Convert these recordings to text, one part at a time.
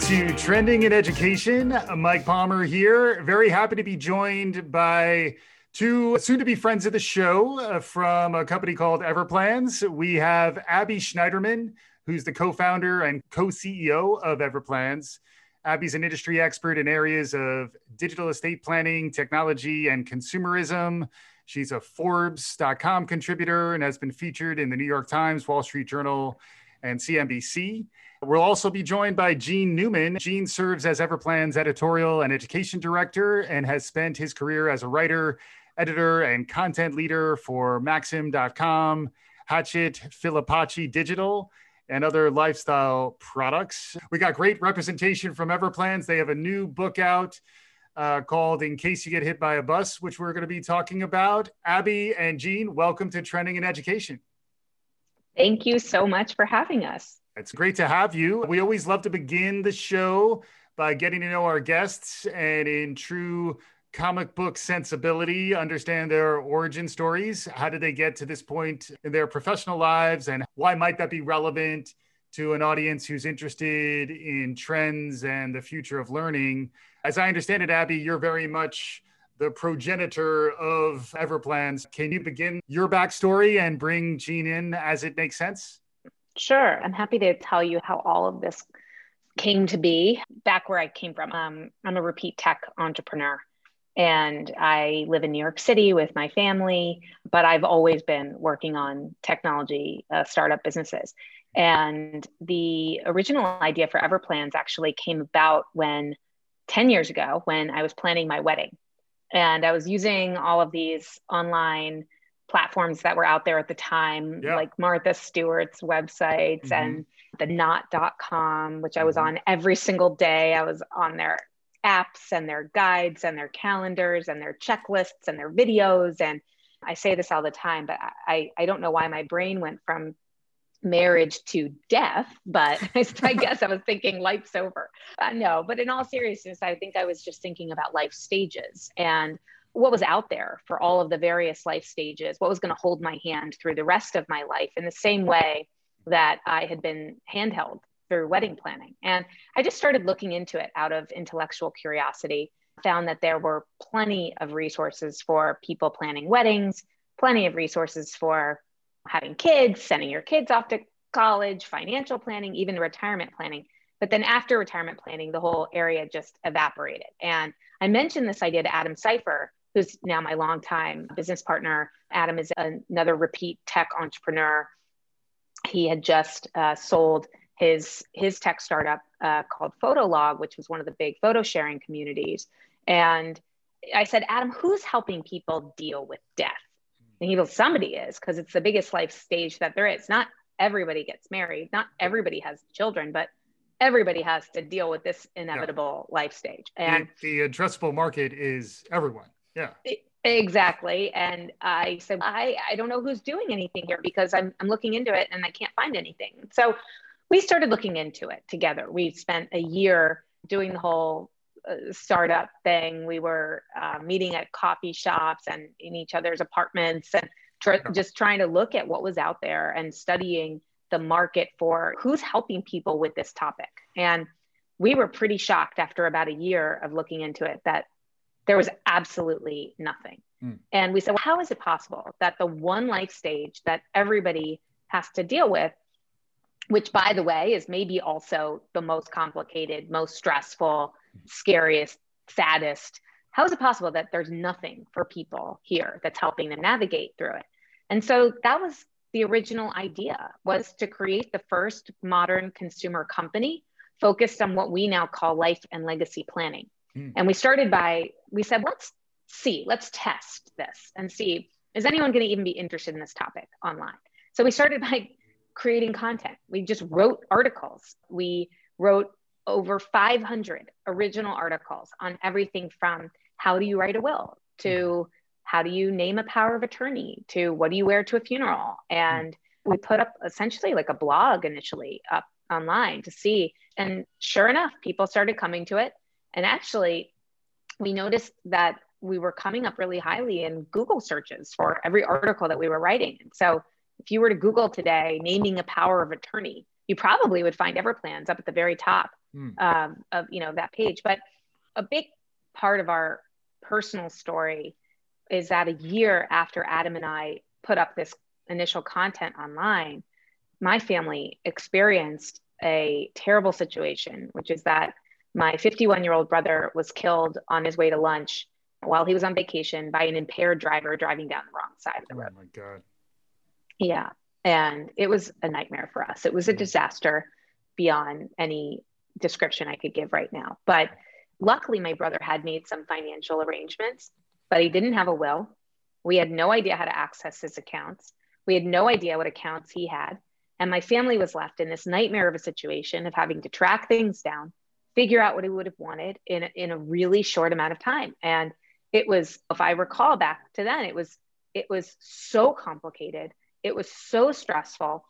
To Trending in Education. Mike Palmer here. Very happy to be joined by two soon to be friends of the show uh, from a company called Everplans. We have Abby Schneiderman, who's the co founder and co CEO of Everplans. Abby's an industry expert in areas of digital estate planning, technology, and consumerism. She's a Forbes.com contributor and has been featured in the New York Times, Wall Street Journal, and CNBC. We'll also be joined by Gene Newman. Gene serves as Everplan's editorial and education director and has spent his career as a writer, editor, and content leader for Maxim.com, Hachette, Filipacchi Digital, and other lifestyle products. We got great representation from Everplans. They have a new book out uh, called In Case You Get Hit by a Bus, which we're going to be talking about. Abby and Gene, welcome to Trending in Education. Thank you so much for having us. It's great to have you. We always love to begin the show by getting to know our guests and in true comic book sensibility, understand their origin stories. How did they get to this point in their professional lives and why might that be relevant to an audience who's interested in trends and the future of learning? As I understand it, Abby, you're very much the progenitor of Everplans. Can you begin your backstory and bring Gene in as it makes sense? Sure. I'm happy to tell you how all of this came to be. Back where I came from, um, I'm a repeat tech entrepreneur and I live in New York City with my family, but I've always been working on technology uh, startup businesses. And the original idea for Everplans actually came about when 10 years ago, when I was planning my wedding. And I was using all of these online platforms that were out there at the time, yeah. like Martha Stewart's websites mm-hmm. and the knot.com, which I was mm-hmm. on every single day. I was on their apps and their guides and their calendars and their checklists and their videos. And I say this all the time, but I, I don't know why my brain went from marriage to death, but I guess I was thinking life's over. Uh, no, but in all seriousness, I think I was just thinking about life stages and what was out there for all of the various life stages, what was going to hold my hand through the rest of my life in the same way that I had been handheld through wedding planning. And I just started looking into it out of intellectual curiosity, found that there were plenty of resources for people planning weddings, plenty of resources for having kids, sending your kids off to college, financial planning, even retirement planning. But then after retirement planning, the whole area just evaporated. And I mentioned this idea to Adam Seifer, who's now my longtime business partner. Adam is another repeat tech entrepreneur. He had just uh, sold his his tech startup uh, called Fotolog, which was one of the big photo sharing communities. And I said, Adam, who's helping people deal with death? And he goes, somebody is, because it's the biggest life stage that there is. Not everybody gets married, not everybody has children, but everybody has to deal with this inevitable yeah. life stage. And the, the addressable market is everyone. Yeah. Exactly. And I said, I, I don't know who's doing anything here because I'm, I'm looking into it and I can't find anything. So we started looking into it together. We spent a year doing the whole uh, startup thing. We were uh, meeting at coffee shops and in each other's apartments and tr- just trying to look at what was out there and studying the market for who's helping people with this topic. And we were pretty shocked after about a year of looking into it that there was absolutely nothing. Mm. And we said, well, how is it possible that the one life stage that everybody has to deal with, which by the way is maybe also the most complicated, most stressful, scariest, saddest, how is it possible that there's nothing for people here that's helping them navigate through it? And so that was the original idea was to create the first modern consumer company focused on what we now call life and legacy planning. Mm. And we started by, we said, let's see, let's test this and see, is anyone going to even be interested in this topic online? So we started by creating content. We just wrote articles. We wrote over 500 original articles on everything from how do you write a will to mm-hmm. how do you name a power of attorney to what do you wear to a funeral. And we put up essentially like a blog initially up online to see. And sure enough, people started coming to it and actually, we noticed that we were coming up really highly in Google searches for every article that we were writing. And so, if you were to Google today, naming a power of attorney, you probably would find Everplans up at the very top. mm. um, of you know that page. But a big part of our personal story is that a year after Adam and I put up this initial content online, my family experienced a terrible situation, which is that my 51 year old brother was killed on his way to lunch while he was on vacation by an impaired driver driving down the wrong side of the road. Oh my God. Yeah. And it was a nightmare for us. It was a disaster beyond any description I could give right now. But luckily, my brother had made some financial arrangements, but he didn't have a will. We had no idea how to access his accounts. We had no idea what accounts he had. And my family was left in this nightmare of a situation of having to track things down, figure out what he would have wanted in, in a really short amount of time. And it was, if I recall back to then, it was it was so complicated. It was so stressful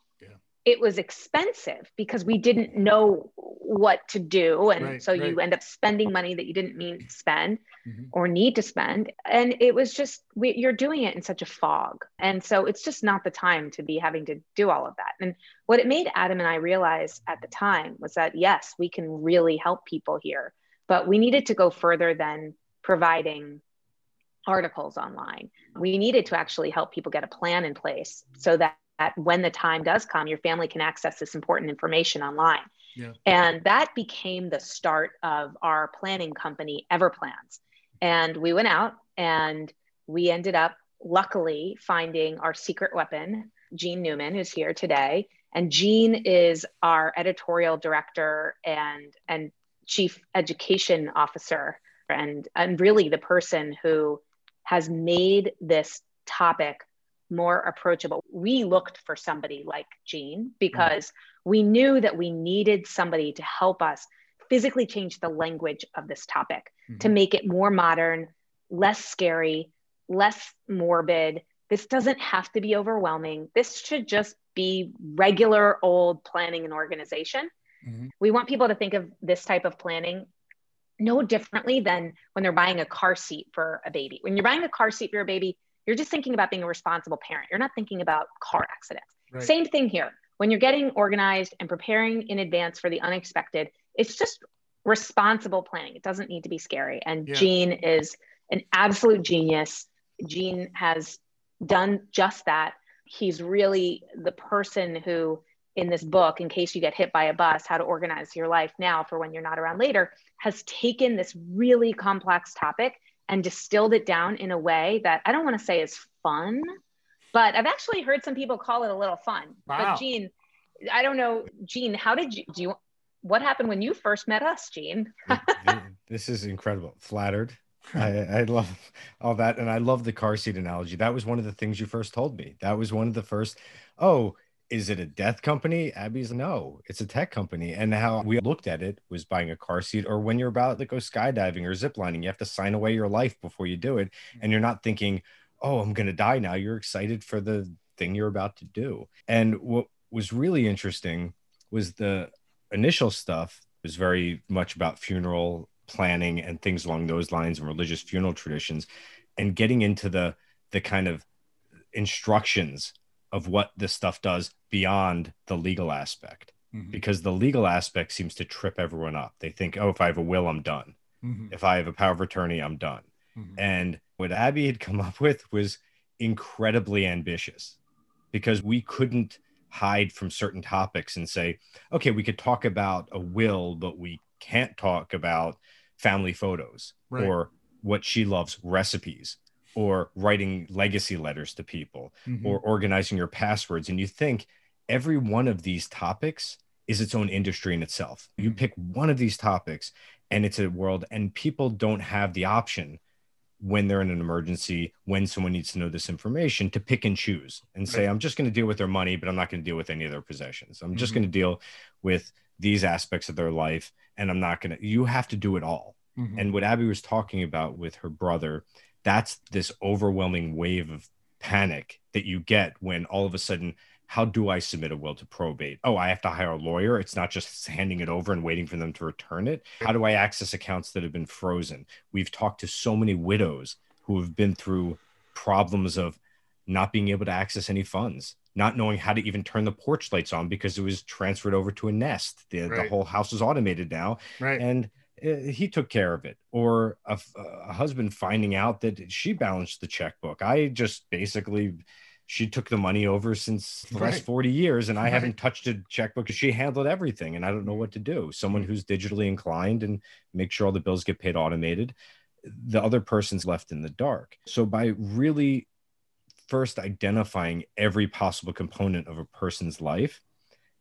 it was expensive because we didn't know what to do. And right, so right. you end up spending money that you didn't mean to spend mm-hmm. or need to spend. And it was just we, you're doing it in such a fog. And so it's just not the time to be having to do all of that. And what it made adam and i realize at the time was that yes we can really help people here but we needed to go further than providing articles online. We needed to actually help people get a plan in place so that that when the time does come, your family can access this important information online. Yeah. And that became the start of our planning company, Everplans. And we went out and we ended up luckily finding our secret weapon, Gene Newman, who's here today. And Gene is our editorial director and, and chief education officer, and, and really the person who has made this topic more approachable. We looked for somebody like Gene because mm-hmm. we knew that we needed somebody to help us physically change the language of this topic mm-hmm. to make it more modern, less scary, less morbid. This doesn't have to be overwhelming. This should just be regular old planning and organization. Mm-hmm. We want people to think of this type of planning no differently than when they're buying a car seat for a baby. When you're buying a car seat for your baby, you're just thinking about being a responsible parent. You're not thinking about car accidents. Right. Same thing here. When you're getting organized and preparing in advance for the unexpected, it's just responsible planning. It doesn't need to be scary. And yeah. Gene is an absolute genius. Gene has done just that. He's really the person who, in this book, in case you get hit by a bus, how to organize your life now for when you're not around later, has taken this really complex topic and distilled it down in a way that I don't want to say is fun, but I've actually heard some people call it a little fun. Wow. But Gene, I don't know, Gene, how did you do you what happened when you first met us, Gene? this is incredible. Flattered. I, I love all that. And I love the car seat analogy. That was one of the things you first told me. That was one of the first, oh, is it a death company? Abby's no, it's a tech company. And how we looked at it was buying a car seat, or when you're about to go skydiving or ziplining, you have to sign away your life before you do it. Mm. And you're not thinking, oh, I'm going to die now. You're excited for the thing you're about to do. And what was really interesting was the initial stuff was very much about funeral planning and things along those lines and religious funeral traditions and getting into the the kind of instructions of what this stuff does beyond the legal aspect mm-hmm. because the legal aspect seems to trip everyone up. They think, oh, if I have a will, I'm done. Mm-hmm. If I have a power of attorney, I'm done. Mm-hmm. And what Abby had come up with was incredibly ambitious because we couldn't hide from certain topics and say, okay, we could talk about a will, but we can't talk about family photos right. or what she loves recipes or writing legacy letters to people mm-hmm. or organizing your passwords. And you think every one of these topics is its own industry in itself. You pick one of these topics and it's a world, and people don't have the option when they're in an emergency, when someone needs to know this information, to pick and choose and say. I'm just going to deal with their money, but I'm not going to deal with any of their possessions. I'm mm-hmm. just going to deal with these aspects of their life, and I'm not going to, you have to do it all. Mm-hmm. And what Abby was talking about with her brother that's this overwhelming wave of panic that you get when all of a sudden how do I submit a will to probate? Oh, I have to hire a lawyer. It's not just handing it over and waiting for them to return it. How do I access accounts that have been frozen? We've talked to so many widows who have been through problems of not being able to access any funds, not knowing how to even turn the porch lights on because it was transferred over to a nest. The, Right. the whole house is automated now. Right. And he took care of it. Or a husband finding out that she balanced the checkbook. I just basically, she took the money over since the Right. last 40 years and I Right. haven't touched a checkbook because she handled everything and I don't know what to do. Someone who's digitally inclined and make sure all the bills get paid automated. The other person's left in the dark. So by really first identifying every possible component of a person's life,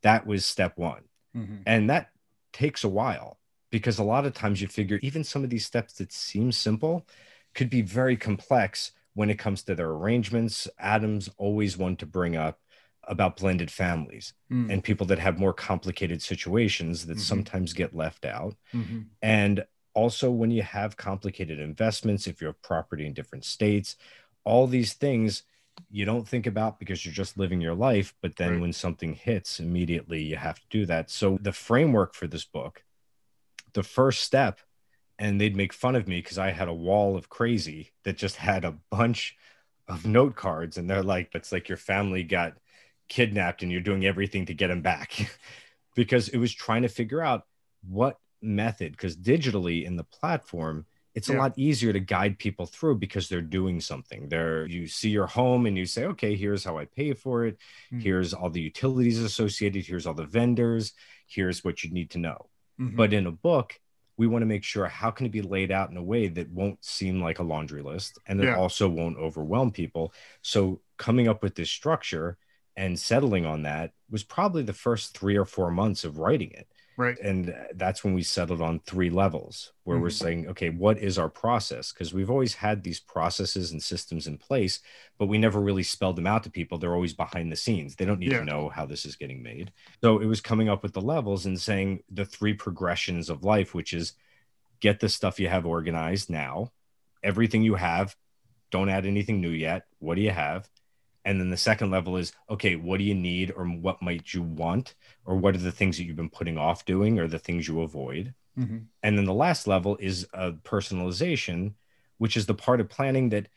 that was step one. Mhm. And that takes a while because a lot of times you figure even some of these steps that seem simple could be very complex when it comes to their arrangements. Adams always one to bring up about blended families Mm. and people that have more complicated situations that Mhm. sometimes get left out. Mhm. And also, when you have complicated investments, if you have property in different states, all these things you don't think about because you're just living your life. But then Right. when something hits, immediately you have to do that. So, the framework for this book, the first step, and they'd make fun of me because I had a wall of crazy that just had a bunch of note cards. And they're like, but it's like your family got kidnapped and you're doing everything to get them back because it was trying to figure out what method because digitally in the platform it's Yeah. a lot easier to guide people through because they're doing something there you see your home and you say okay here's how i pay for it Mhm. here's all the utilities associated here's all the vendors here's what you need to know Mhm. but in a book we want to make sure how can it be laid out in a way that won't seem like a laundry list and that Yeah. also won't overwhelm people so coming up with this structure and settling on that was probably the first three or four months of writing it right. and that's when we settled on three levels where we're Mhm. saying okay what is our process because we've always had these processes and systems in place but we never really spelled them out to people they're always behind the scenes they don't need Yeah. to know how this is getting made so it was coming up with the levels and saying the three progressions of life which is get the stuff you have organized now everything you have don't add anything new yet what do you have and then the second level is okay what do you need or what might you want or what are the things that you've been putting off doing or the things you avoid Mhm. and then the last level is a personalization which is the part of planning that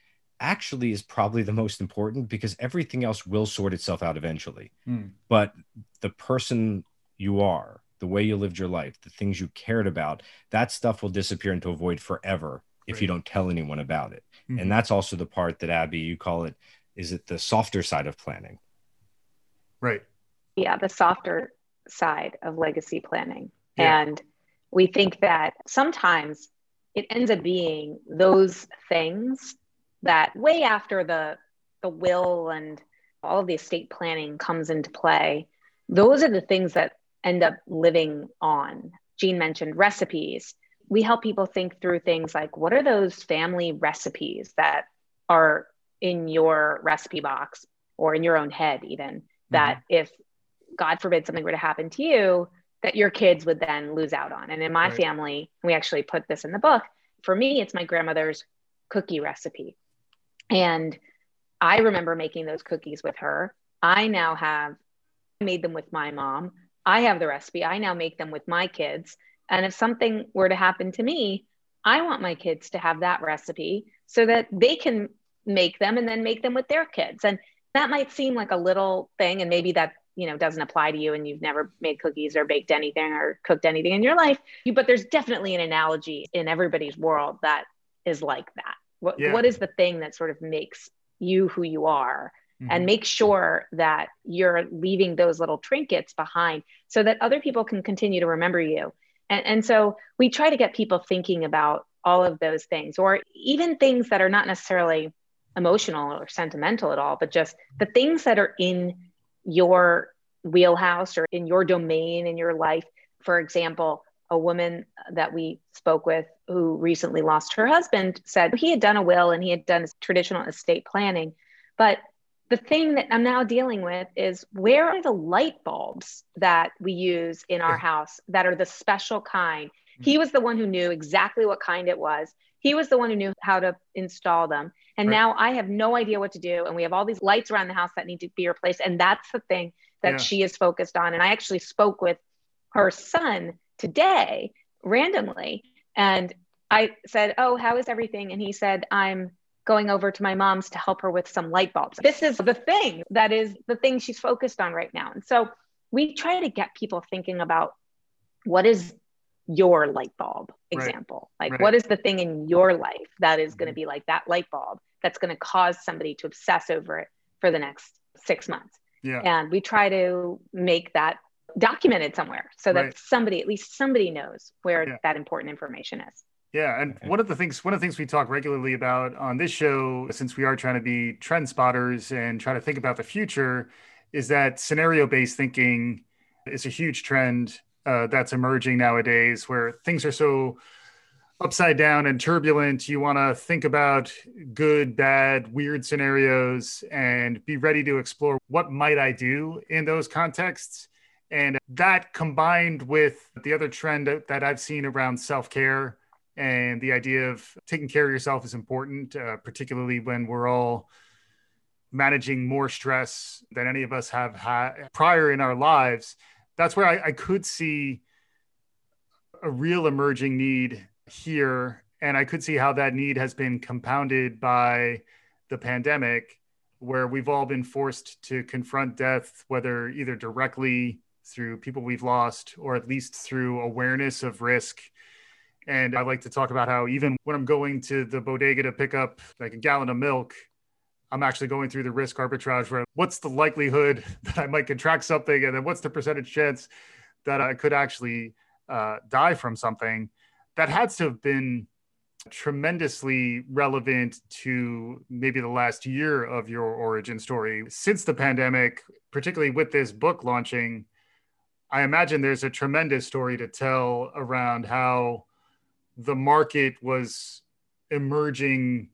actually is probably the most important because everything else will sort itself out eventually Mm. but the person you are the way you lived your life the things you cared about that stuff will disappear into a void forever if you don't tell anyone about it Mhm. and that's also the part that abby you call it is it the softer side of planning Right. yeah, the softer side of legacy planning. Yeah. And we think that sometimes it ends up being those things that way after the the will and all of the estate planning comes into play, those are the things that end up living on. Gene mentioned recipes. We help people think through things like what are those family recipes that are in your recipe box or in your own head even mm-hmm. that if God forbid something were to happen to you, that your kids would then lose out on. And in my Right. family, we actually put this in the book. For me, it's my grandmother's cookie recipe. And I remember making those cookies with her. I now have made them with my mom. I have the recipe. I now make them with my kids. And if something were to happen to me, I want my kids to have that recipe so that they can make them and then make them with their kids. And that might seem like a little thing and maybe that you know doesn't apply to you and you've never made cookies or baked anything or cooked anything in your life you, but there's definitely an analogy in everybody's world that is like that what, Yeah. what is the thing that sort of makes you who you are Mhm. and make sure that you're leaving those little trinkets behind so that other people can continue to remember you and, and so we try to get people thinking about all of those things or even things that are not necessarily emotional or sentimental at all, but just the things that are in your wheelhouse or in your domain in your life. For example, a woman that we spoke with who recently lost her husband said he had done a will and he had done traditional estate planning. But the thing that I'm now dealing with is where are the light bulbs that we use in our house that are the special kind? He mm-hmm. was the one who knew exactly what kind it was. He was the one who knew how to install them. And Right. now I have no idea what to do. And we have all these lights around the house that need to be replaced. And that's the thing that Yeah. she is focused on. And I actually spoke with her son today randomly. And I said, Oh, how is everything? And he said, I'm going over to my mom's to help her with some light bulbs. This is the thing that is the thing she's focused on right now. And so we try to get people thinking about what is your light bulb example? Right. Like, right. what is the thing in your life that is going to mm-hmm. be like that light bulb that's going to cause somebody to obsess over it for the next six months? Yeah. And we try to make that documented somewhere so that right. somebody, at least somebody knows where yeah. that important information is. Yeah, and one of the things one of the things we talk regularly about on this show, since we are trying to be trend spotters and try to think about the future, is that scenario based thinking is a huge trend uh, that's emerging nowadays, where things are so upside down and turbulent. You want to think about good, bad, weird scenarios and be ready to explore what might I do in those contexts. And that combined with the other trend that I've seen around self care and the idea of taking care of yourself is important, uh, particularly when we're all managing more stress than any of us have had prior in our lives. That's where I, I could see a real emerging need here. And I could see how that need has been compounded by the pandemic, where we've all been forced to confront death, whether either directly through people we've lost or at least through awareness of risk and I like to talk about how even when I'm going to the bodega to pick up like a gallon of milk, I'm actually going through the risk arbitrage where what's the likelihood that I might contract something, and then what's the percentage chance that I could actually uh, die from something. That has to have been tremendously relevant to maybe the last year of your origin story. Since the pandemic, particularly with this book launching, I imagine there's a tremendous story to tell around how the market was emerging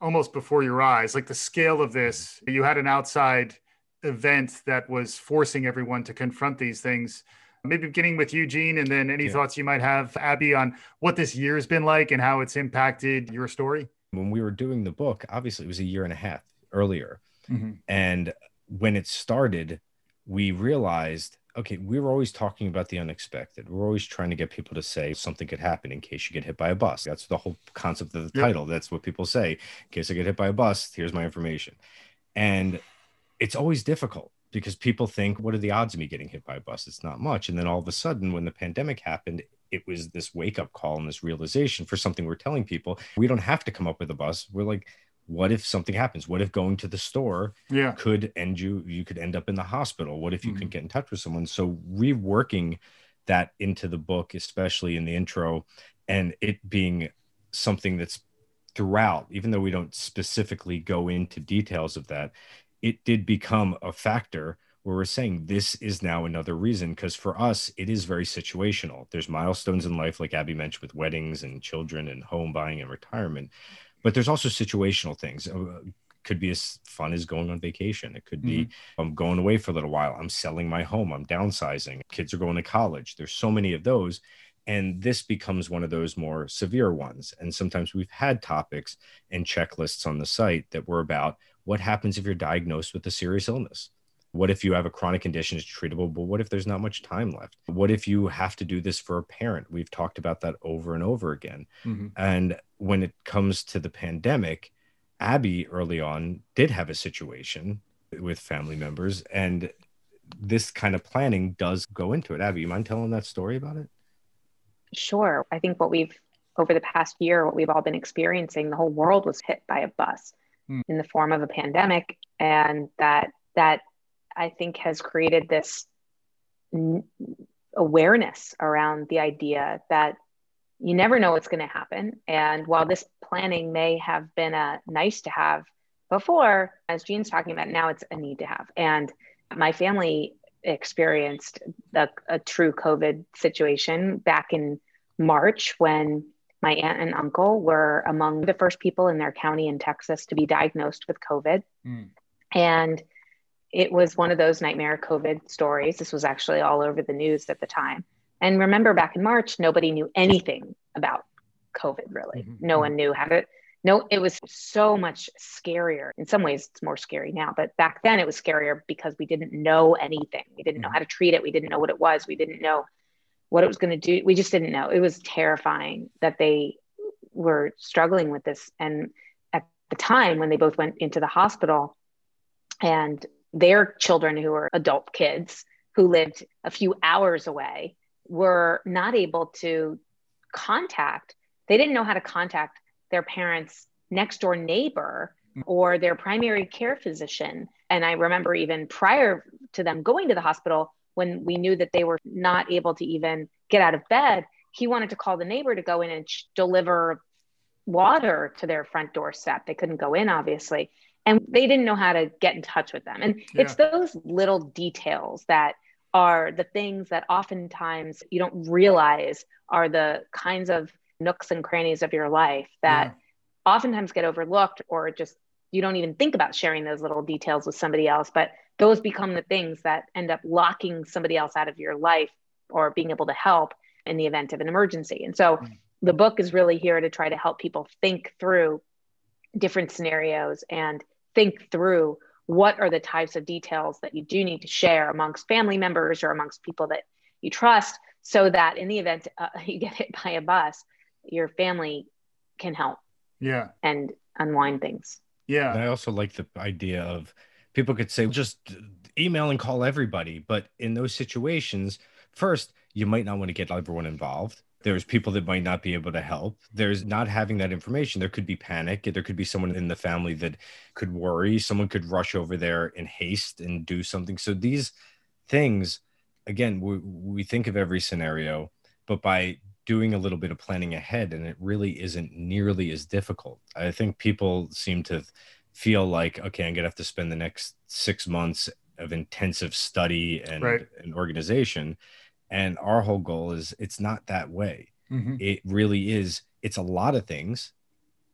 almost before your eyes like the scale of this you had an outside event that was forcing everyone to confront these things maybe beginning with eugene and then any yeah. thoughts you might have abby on what this year's been like and how it's impacted your story when we were doing the book obviously it was a year and a half earlier mm-hmm. and when it started we realized okay, we were always talking about the unexpected. We're always trying to get people to say something could happen in case you get hit by a bus. That's the whole concept of the yep. title. That's what people say. In case I get hit by a bus, here's my information. And it's always difficult because people think, what are the odds of me getting hit by a bus? It's not much. And then all of a sudden, when the pandemic happened, it was this wake up call and this realization for something we're telling people. We don't have to come up with a bus. We're like, what if something happens? What if going to the store yeah. could end you you could end up in the hospital? What if you mm-hmm. can get in touch with someone? So reworking that into the book especially in the intro and it being something that's throughout even though we don't specifically go into details of that it did become a factor where we're saying this is now another reason because for us it is very situational. There's milestones in life like abby mentioned with weddings and children and home buying and retirement but there's also situational things uh, could be as fun as going on vacation. It could be mm-hmm. I'm going away for a little while. I'm selling my home. I'm downsizing. Kids are going to college. There's so many of those. And this becomes one of those more severe ones. And sometimes we've had topics and checklists on the site that were about what happens if you're diagnosed with a serious illness? What if you have a chronic condition that's treatable, but what if there's not much time left? What if you have to do this for a parent? We've talked about that over and over again. Mm-hmm. And when it comes to the pandemic, Abby early on did have a situation with family members, and this kind of planning does go into it. Abby, you mind telling that story about it? Sure. I think what we've over the past year, what we've all been experiencing, the whole world was hit by a bus mm. in the form of a pandemic, and that that I think has created this n- awareness around the idea that you never know what's going to happen. And while this planning may have been a nice to have before, as Gene's talking about, now it's a need to have. And my family experienced the, a true COVID situation back in March when my aunt and uncle were among the first people in their county in Texas to be diagnosed with COVID. Mm. And it was one of those nightmare COVID stories. This was actually all over the news at the time. And remember back in March, nobody knew anything about COVID really. Mm-hmm. No one knew how to no, it was so much scarier. In some ways, it's more scary now, but back then it was scarier because we didn't know anything. We didn't know mm-hmm. how to treat it. We didn't know what it was. We didn't know what it was going to do. We just didn't know. It was terrifying that they were struggling with this. And at the time when they both went into the hospital and their children who were adult kids who lived a few hours away were not able to contact they didn't know how to contact their parents next door neighbor or their primary care physician. And i remember even prior to them going to the hospital when we knew that they were not able to even get out of bed he wanted to call the neighbor to go in and sh- deliver water to their front doorstep. They couldn't go in obviously and they didn't know how to get in touch with them and yeah. it's those little details that are the things that oftentimes you don't realize are the kinds of nooks and crannies of your life that yeah. oftentimes get overlooked or just you don't even think about sharing those little details with somebody else but those become the things that end up locking somebody else out of your life or being able to help in the event of an emergency and so mm. the book is really here to try to help people think through different scenarios and think through what are the types of details that you do need to share amongst family members or amongst people that you trust so that in the event uh, you get hit by a bus your family can help yeah. and unwind things. Yeah. I also like the idea of people could say just email and call everybody. But in those situations first you might not want to get everyone involved there's people that might not be able to help. There's not having that information. There could be panic. There could be someone in the family that could worry. Someone could rush over there in haste and do something. So these things again we, we think of every scenario but by doing a little bit of planning ahead and it really isn't nearly as difficult. I think people seem to feel like okay i'm gonna have to spend the next six months of intensive study and, right. and organization and our whole goal is it's not that way. Mm-hmm. It really is, it's a lot of things,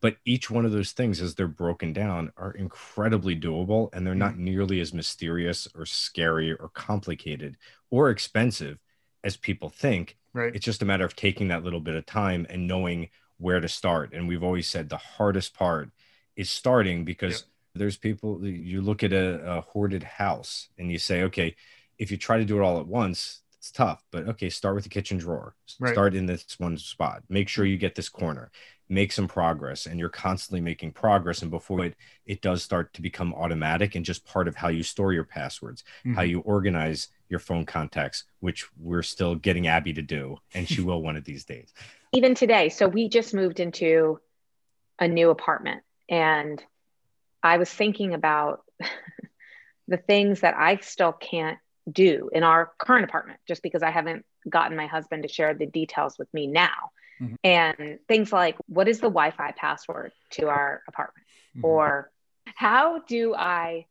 but each one of those things, as they're broken down, are incredibly doable and they're mm-hmm. not nearly as mysterious or scary or complicated or expensive as people think. Right. It's just a matter of taking that little bit of time and knowing where to start. And we've always said the hardest part is starting because there's people you look at a, a hoarded house and you say, okay, if you try to do it all at once, it's tough, but okay, start with the kitchen drawer. Right. Start in this one spot. Make sure you get this corner. Make some progress, and you're constantly making progress. And before it, it does start to become automatic and just part of how you store your passwords, mm-hmm. how you organize your phone contacts, which we're still getting Abby to do, and she will one of these days. Even today, so we just moved into a new apartment, and I was thinking about the things that I still can't do in our current apartment just because I haven't gotten my husband to share the details with me now. Mm-hmm. And things like what is the Wi Fi password to our apartment? Mm-hmm. Or how do I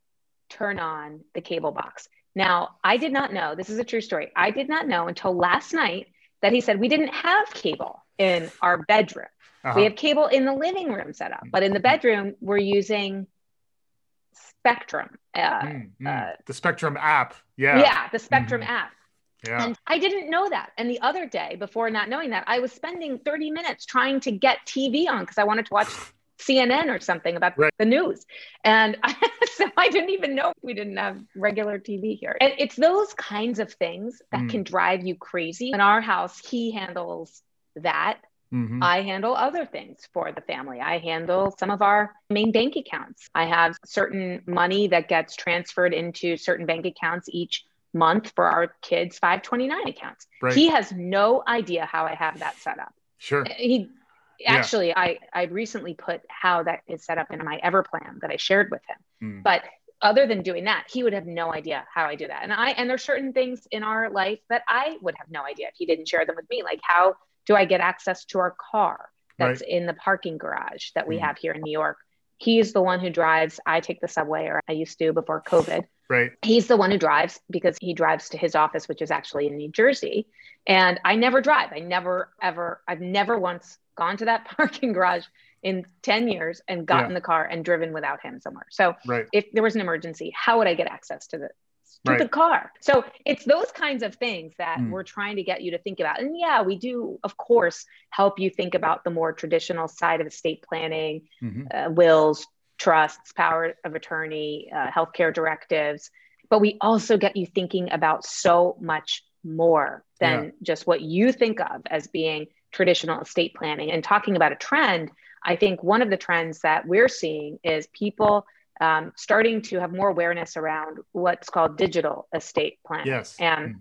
turn on the cable box? Now, I did not know, this is a true story. I did not know until last night that he said we didn't have cable in our bedroom. Uh-huh. We have cable in the living room set up, but in the bedroom, we're using Spectrum. Uh, mm, mm. Uh, the Spectrum app. Yeah. Yeah, the Spectrum mm. app. Yeah. And I didn't know that. And the other day, before not knowing that, I was spending 30 minutes trying to get TV on because I wanted to watch CNN or something about right. the news. And so I didn't even know we didn't have regular TV here. And it's those kinds of things that mm. can drive you crazy. In our house, he handles that. Mm-hmm. I handle other things for the family. I handle some of our main bank accounts. I have certain money that gets transferred into certain bank accounts each month for our kids' 529 accounts. Right. He has no idea how I have that set up. Sure. He actually yeah. I I recently put how that is set up in my Everplan that I shared with him. Mm. But other than doing that, he would have no idea how I do that. And I and there's certain things in our life that I would have no idea if he didn't share them with me, like how do I get access to our car that's right. in the parking garage that we mm. have here in New York? He's the one who drives. I take the subway, or I used to before COVID. Right. He's the one who drives because he drives to his office, which is actually in New Jersey. And I never drive. I never, ever, I've never once gone to that parking garage in 10 years and got yeah. in the car and driven without him somewhere. So right. if there was an emergency, how would I get access to the to right. the car. So it's those kinds of things that mm. we're trying to get you to think about. And yeah, we do, of course, help you think about the more traditional side of estate planning, mm-hmm. uh, wills, trusts, power of attorney, uh, healthcare directives. But we also get you thinking about so much more than yeah. just what you think of as being traditional estate planning. And talking about a trend, I think one of the trends that we're seeing is people um, starting to have more awareness around what's called digital estate planning. Yes. And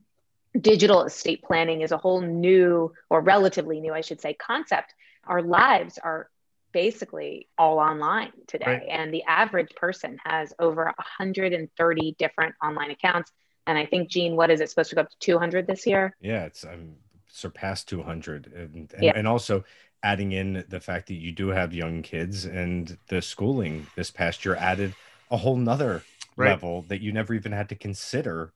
digital estate planning is a whole new or relatively new, I should say, concept. Our lives are basically all online today. Right. And the average person has over 130 different online accounts. And I think, Gene, what is it supposed to go up to 200 this year? Yeah, it's um, surpassed 200. And, and, yeah. and also, adding in the fact that you do have young kids and the schooling this past year added a whole nother right. level that you never even had to consider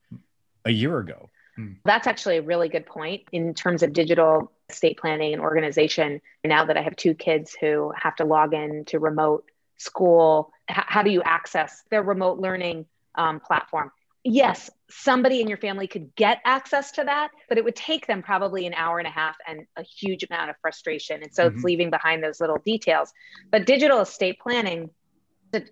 a year ago. Hmm. That's actually a really good point in terms of digital estate planning and organization. Now that I have two kids who have to log in to remote school, h- how do you access their remote learning um, platform? Yes, somebody in your family could get access to that, but it would take them probably an hour and a half and a huge amount of frustration. And so mm-hmm. it's leaving behind those little details. But digital estate planning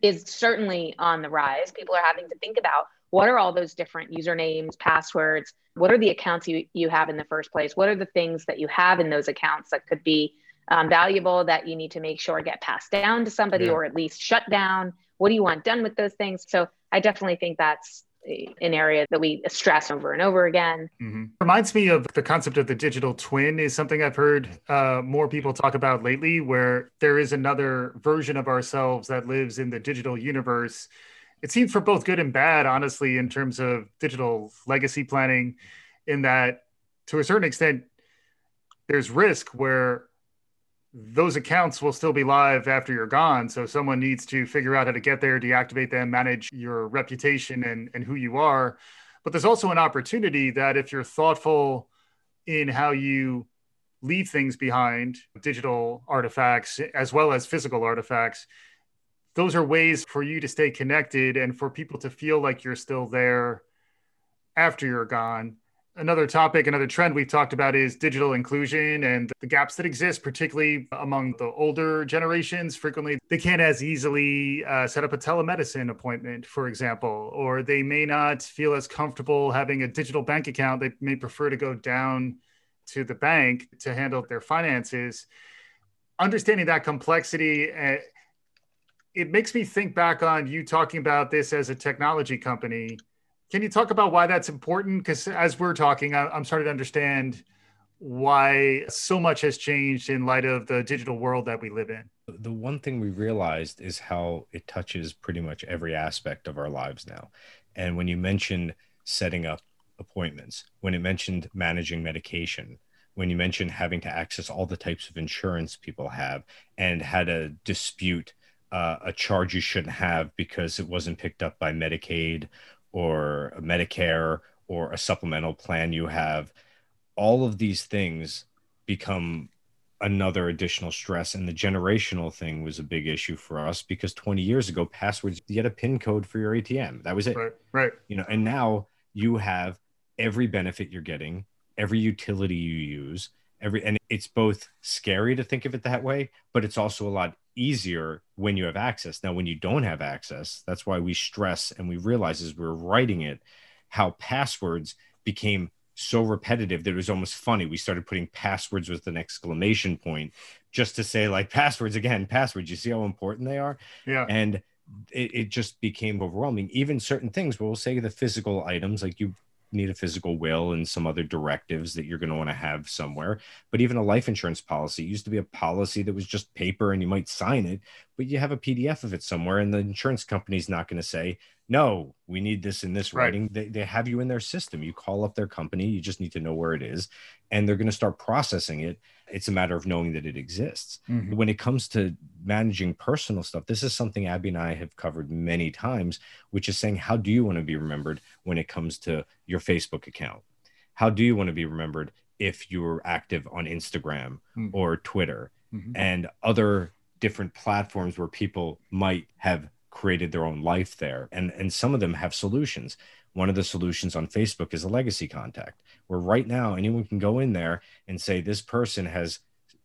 is certainly on the rise. People are having to think about what are all those different usernames, passwords? What are the accounts you, you have in the first place? What are the things that you have in those accounts that could be um, valuable that you need to make sure get passed down to somebody yeah. or at least shut down? What do you want done with those things? So I definitely think that's an area that we stress over and over again. Mm-hmm. Reminds me of the concept of the digital twin is something I've heard uh, more people talk about lately, where there is another version of ourselves that lives in the digital universe. It seems for both good and bad, honestly, in terms of digital legacy planning, in that to a certain extent, there's risk where those accounts will still be live after you're gone. So someone needs to figure out how to get there, deactivate them, manage your reputation and, and who you are. But there's also an opportunity that if you're thoughtful in how you leave things behind, digital artifacts as well as physical artifacts, those are ways for you to stay connected and for people to feel like you're still there after you're gone Another topic, another trend we've talked about is digital inclusion and the gaps that exist, particularly among the older generations. Frequently, they can't as easily uh, set up a telemedicine appointment, for example, or they may not feel as comfortable having a digital bank account. They may prefer to go down to the bank to handle their finances. Understanding that complexity, uh, it makes me think back on you talking about this as a technology company can you talk about why that's important? Because as we're talking, I'm starting to understand why so much has changed in light of the digital world that we live in. The one thing we realized is how it touches pretty much every aspect of our lives now. And when you mentioned setting up appointments, when it mentioned managing medication, when you mentioned having to access all the types of insurance people have and how to dispute uh, a charge you shouldn't have because it wasn't picked up by Medicaid or a Medicare or a supplemental plan you have, all of these things become another additional stress. And the generational thing was a big issue for us because 20 years ago, passwords, you had a PIN code for your ATM. That was it. Right. Right. You know, and now you have every benefit you're getting, every utility you use, every, and it's both scary to think of it that way, but it's also a lot easier when you have access. Now, when you don't have access, that's why we stress and we realize as we are writing it how passwords became so repetitive that it was almost funny. We started putting passwords with an exclamation point just to say, like, passwords again, passwords. You see how important they are? Yeah. And it, it just became overwhelming. Even certain things, we'll say the physical items, like you need a physical will and some other directives that you're going to want to have somewhere. But even a life insurance policy used to be a policy that was just paper and you might sign it, but you have a PDF of it somewhere, and the insurance company's not going to say, no, we need this in this writing. Right. They, they have you in their system. You call up their company, you just need to know where it is, and they're going to start processing it. It's a matter of knowing that it exists. Mm-hmm. When it comes to managing personal stuff, this is something Abby and I have covered many times, which is saying, how do you want to be remembered when it comes to your Facebook account? How do you want to be remembered if you're active on Instagram mm-hmm. or Twitter mm-hmm. and other different platforms where people might have created their own life there and and some of them have solutions one of the solutions on facebook is a legacy contact where right now anyone can go in there and say this person has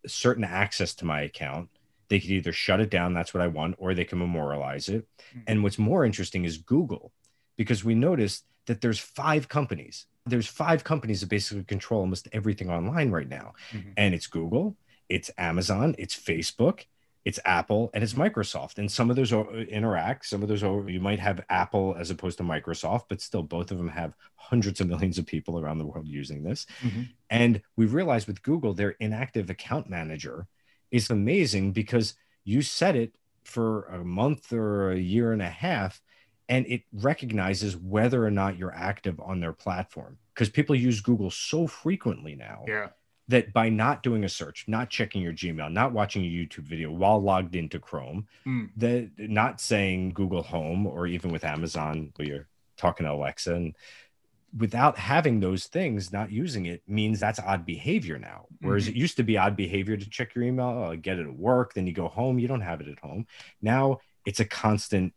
certain access to my account they could either shut it down that's what i want or they can memorialize it mm-hmm. and what's more interesting is google because we noticed that there's five companies. There's five companies that basically control almost everything online right now. Mm-hmm. And it's Google, it's Amazon, it's Facebook, it's Apple, and it's Microsoft. And some of those interact. Some of those you might have Apple as opposed to Microsoft, but still both of them have hundreds of millions of people around the world using this. Mm-hmm. And we realized with Google, their inactive account manager is amazing because you set it for a month or a year and a half and it recognizes whether or not you're active on their platform because people use Google so frequently now. Yeah. That by not doing a search, not checking your Gmail, not watching a YouTube video while logged into Chrome, mm. that not saying Google Home or even with Amazon where you're talking to Alexa and without having those things, not using it means that's odd behavior now. Whereas mm-hmm. it used to be odd behavior to check your email, uh, get it at work, then you go home, you don't have it at home. Now it's a constant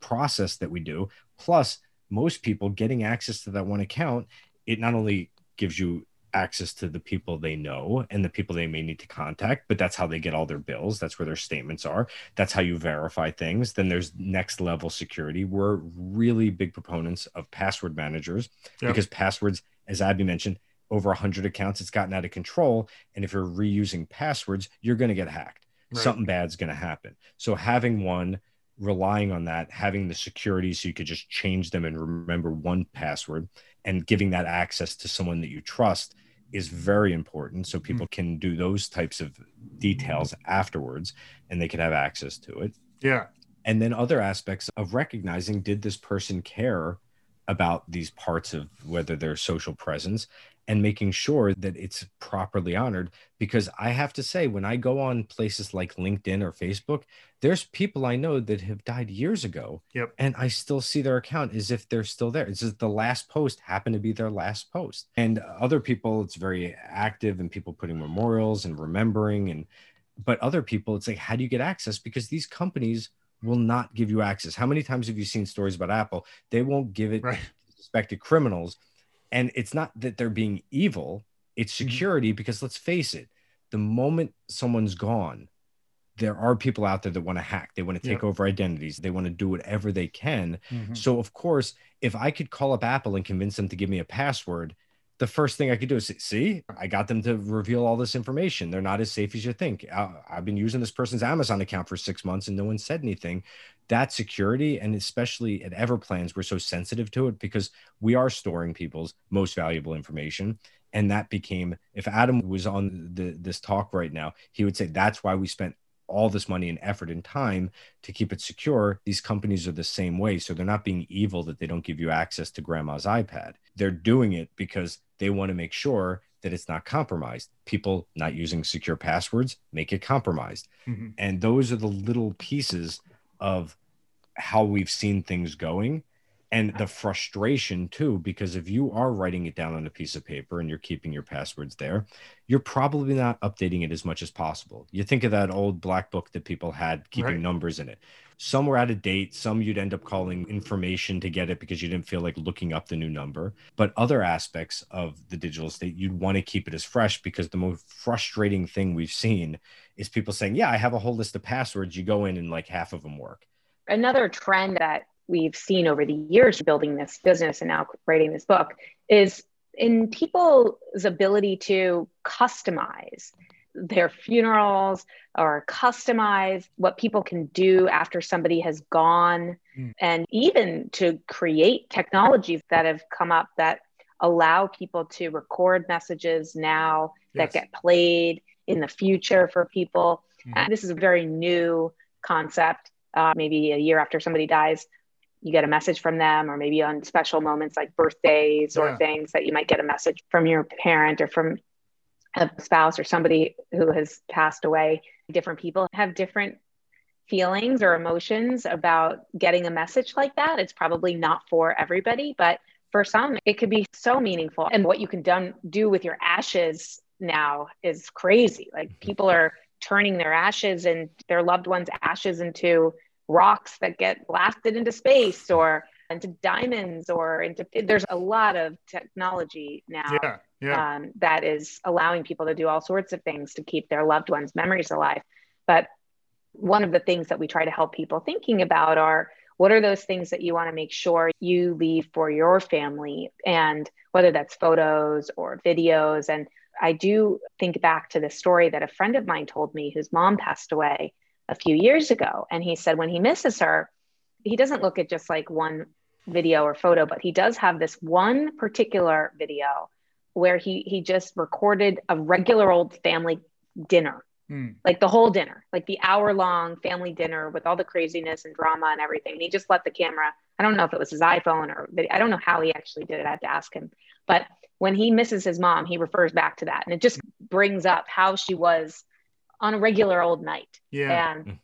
process that we do. Plus, most people getting access to that one account, it not only gives you access to the people they know and the people they may need to contact but that's how they get all their bills. That's where their statements are. That's how you verify things. Then there's next level security. We're really big proponents of password managers yep. because passwords as abby mentioned over 100 accounts it's gotten out of control. And if you're reusing passwords you're going to get hacked. Right. something bad's going to happen. So having one relying on that, having the security so you could just change them and remember one password and giving that access to someone that you trust is very important. So people mm-hmm. can do those types of details afterwards and they can have access to it. Yeah. And then other aspects of recognizing did this person care about these parts of whether their social presence and making sure that it's properly honored. Because I have to say, when I go on places like LinkedIn or Facebook, there's people I know that have died years ago. Yep. And I still see their account as if they're still there. It's just the last post happened to be their last post. And other people, it's very active and people putting memorials and remembering. And, but other people, it's like, how do you get access? Because these companies will not give you access. How many times have you seen stories about Apple? They won't give it right. to suspected criminals and it's not that they're being evil, it's mm-hmm. security because let's face it, the moment someone's gone, there are people out there that want to hack. They want to take over identities. They want to do whatever they can. Mm-hmm. So, of course, if I could call up Apple and convince them to give me a password, the first thing I could do is see, I got them to reveal all this information. They're not as safe as you think. Uh, I, have been using this person's Amazon account for six months and no one said anything. That security, and especially at Everplans, we're so sensitive to it because we are storing people's most valuable information. And that became, if Adam was on the, this talk right now, he would say that's why we spent all this money and effort and time to keep it secure. These companies are the same way. So they're not being evil that they don't give you access to grandma's iPad. They're doing it because they want to make sure that it's not compromised. People not using secure passwords make it compromised. Mm-hmm. And those are the little pieces of how we've seen things going and the frustration too because if you are writing it down on a piece of paper and you're keeping your passwords there you're probably not updating it as much as possible. You think of that old black book that people had keeping right. numbers in it. Some were out of date some you'd end up calling information to get it because you didn't feel like looking up the new number. But other aspects of the digital estate you'd want to keep it as fresh because the most frustrating thing we've seen is people saying yeah i have a whole list of passwords. You go in and like half of them work. Another trend that we've seen over the years building this business and now writing this book is in people's ability to customize their funerals or customize what people can do after somebody has gone mm. and even to create technologies that have come up that allow people to record messages now yes. that get played in the future for people mm. this is a very new concept uh, maybe a year after somebody dies you get a message from them or maybe on special moments like birthdays or yeah. things that you might get a message from your parent or from a spouse or somebody who has passed away. Different people have different feelings or emotions about getting a message like that. It's probably not for everybody but for some it could be so meaningful. And what you can done, do with your ashes now is crazy. Like mm-hmm. people are turning their ashes and their loved ones ashes into rocks that get blasted into space or into diamonds or into there's a lot of technology now yeah, yeah. Um, that is allowing people to do all sorts of things to keep their loved ones memories alive. But one of the things that we try to help people thinking about are what are those things that you want to make sure you leave for your family? And whether that's photos or videos. And i do think back to the story that a friend of mine told me whose mom passed away a few years ago. And he said when he misses her he doesn't look at just like one video or photo but he does have this one particular video where he he just recorded a regular old family dinner. Mm. like the whole dinner like the hour long family dinner with all the craziness and drama and everything. And he just let the camera i don't know if it was his iphone or i don't know how he actually did it. I have to ask him. But when he misses his mom he refers back to that. And it just brings up how she was on a regular old night yeah and mm.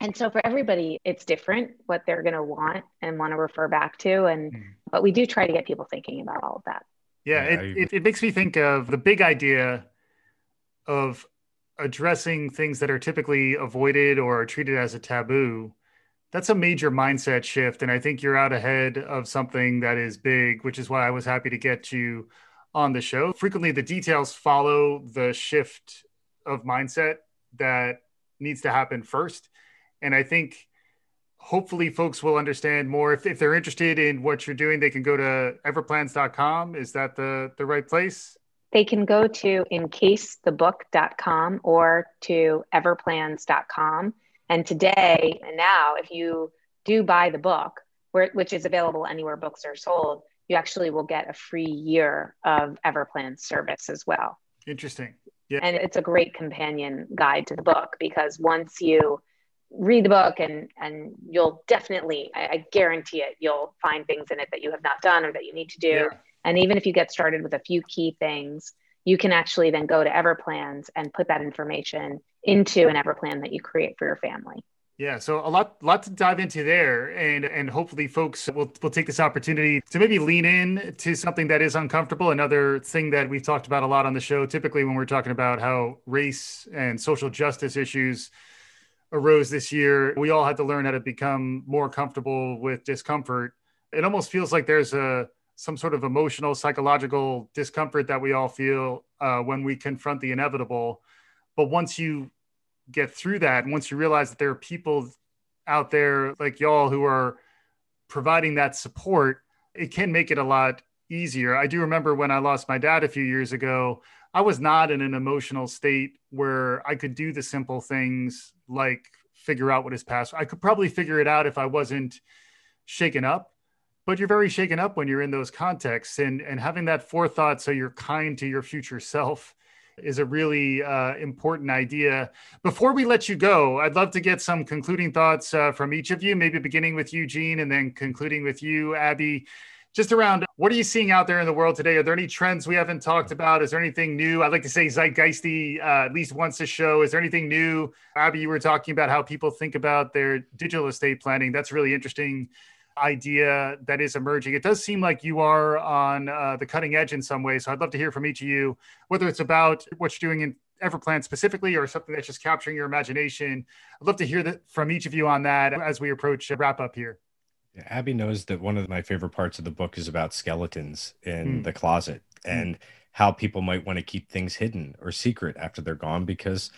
and so for everybody it's different what they're going to want and want to refer back to and mm. but we do try to get people thinking about all of that yeah, it, it, it makes me think of the big idea of addressing things that are typically avoided or treated as a taboo. That's a major mindset shift. And I think you're out ahead of something that is big, which is why I was happy to get you on the show. Frequently, the details follow the shift of mindset that needs to happen first. And I think hopefully folks will understand more. If, if they're interested in what you're doing, they can go to everplans.com. Is that the, the right place? They can go to incasethebook.com or to everplans.com. And today and now, if you do buy the book, where, which is available anywhere books are sold, you actually will get a free year of Everplans service as well. Interesting. Yeah. And it's a great companion guide to the book because once you read the book and and you'll definitely I, I, guarantee it you'll find things in it that you have not done or that you need to do yeah. and even if you get started with a few key things you can actually then go to everplans and put that information into an everplan that you create for your family yeah, so a lot, lot to dive into there, and and hopefully, folks will will take this opportunity to maybe lean in to something that is uncomfortable. Another thing that we've talked about a lot on the show, typically when we're talking about how race and social justice issues arose this year, we all had to learn how to become more comfortable with discomfort. It almost feels like there's a some sort of emotional, psychological discomfort that we all feel uh, when we confront the inevitable. But once you get through that, and once you realize that there are people out there like y'all who are providing that support, it can make it a lot easier. I do remember when I lost my dad a few years ago, I was not in an emotional state where I could do the simple things like figure out what his past. I could probably figure it out if I wasn't shaken up, but you're very shaken up when you're in those contexts and and having that forethought so you're kind to your future self is a really uh, important idea. Before we let you go, I'd love to get some concluding thoughts uh, from each of you, maybe beginning with Eugene and then concluding with you, Abby just around what are you seeing out there in the world today? Are there any trends we haven't talked about? Is there anything new? I'd like to say zeitgeisty uh, at least once a show. Is there anything new? Abby, you were talking about how people think about their digital estate planning. That's really interesting idea that is emerging. It does seem like you are on uh, the cutting edge in some way. So I'd love to hear from each of you, whether it's about what you're doing in Everplan specifically or something that's just capturing your imagination. I'd love to hear that from each of you on that as we approach wrap up here. Abby knows that one of my favorite parts of the book is about skeletons in mm. the closet hmm. and mm. how people might want to keep things hidden or secret after they're gone because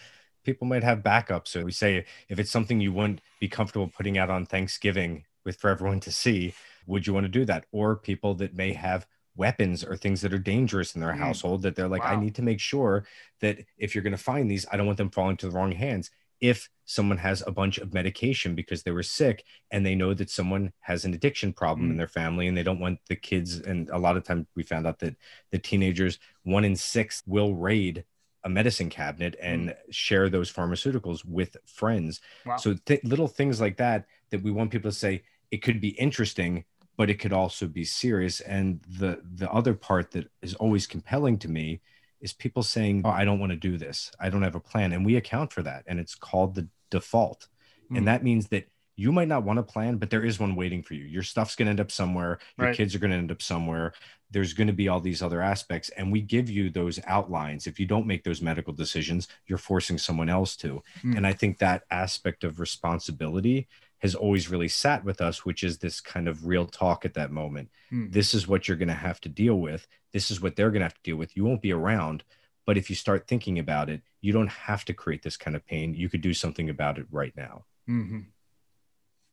people might have backups. So we say if it's something you wouldn't be comfortable putting out on Thanksgiving with for everyone to see, would you want to do that? Or people that may have weapons or things that are dangerous in their mm. household that they're like, wow. I need to make sure that if you're going to find these, I don't want them falling to the wrong hands if someone has a bunch of medication because they were sick and they know that someone has an addiction problem mm. in their family and they don't want the kids and a lot of times we found out that the teenagers one in six will raid a medicine cabinet and mm. share those pharmaceuticals with friends wow. so th- little things like that that we want people to say it could be interesting but it could also be serious and the the other part that is always compelling to me is people saying, oh, I don't want to do this. I don't have a plan. And we account for that. And it's called the default. Mm. And hmm. that means that you might not want a plan, but there is one waiting for you. Your stuff's going to end up somewhere. Your right. kids are going to end up somewhere. There's going to be all these other aspects. And we give you those outlines. If you don't make those medical decisions, you're forcing someone else to. Mm. And I think that aspect of responsibility has always really sat with us, which is this kind of real talk at that moment. Mm. This is what you're going to have to deal with. This is what they're going to have to deal with. You won't be around. But if you start thinking about it, you don't have to create this kind of pain. You could do something about it right now. Mm-hmm.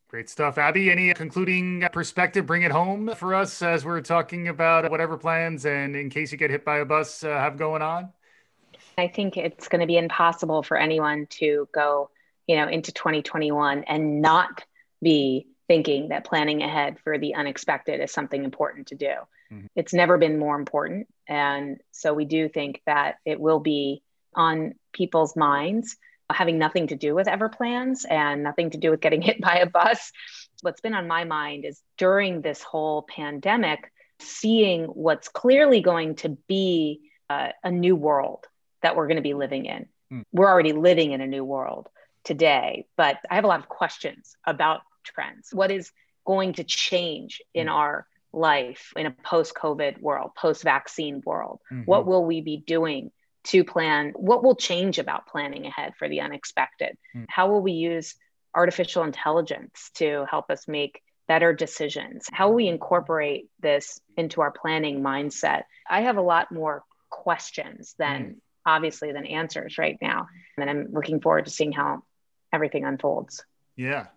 Great stuff. Abby, any concluding perspective? Bring it home for us as we're talking about whatever plans and in case you get hit by a bus uh, have going on? I think it's going to be impossible for anyone to go, you know, into 2021 and not be thinking that planning ahead for the unexpected is something important to do. Mm-hmm. It's never been more important. And so we do think that it will be on people's minds, having nothing to do with Everplans and nothing to do with getting hit by a bus. What's been on my mind is during this whole pandemic, seeing what's clearly going to be uh, a new world that we're going to be living in. Mm. We're already living in a new world today, but I have a lot of questions about trends. What is going to change in mm. our life in a post COVID world, post vaccine world? Mm-hmm. What will we be doing to plan? What will change about planning ahead for the unexpected? Mm. How will we use artificial intelligence to help us make better decisions? How will we incorporate this into our planning mindset? I have a lot more questions than mm obviously than answers right now. And I'm looking forward to seeing how everything unfolds. Yeah.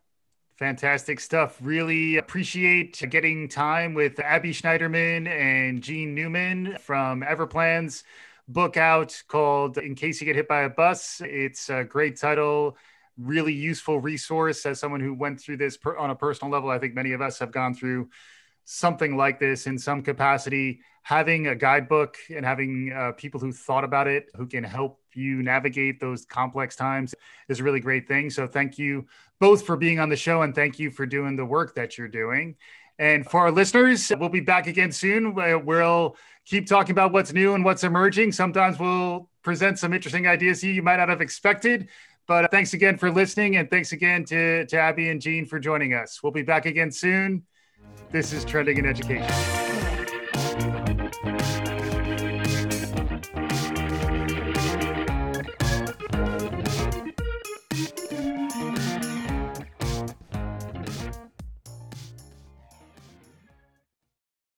Fantastic stuff. Really appreciate getting time with Abby Schneiderman and Gene Newman from Everplans book out called In Case You Get Hit by a Bus. It's a great title, really useful resource as someone who went through this per, on a personal level. I think many of us have gone through something like this in some capacity, having a guidebook and having uh, people who thought about it who can help you navigate those complex times is a really great thing. So thank you both for being on the show and thank you for doing the work that you're doing. And for our listeners, we'll be back again soon. We'll keep talking about what's new and what's emerging. Sometimes we'll present some interesting ideas you might not have expected. But thanks again for listening. And thanks again to, to Abby and Gene for joining us. We'll be back again soon. This is Trending in Education.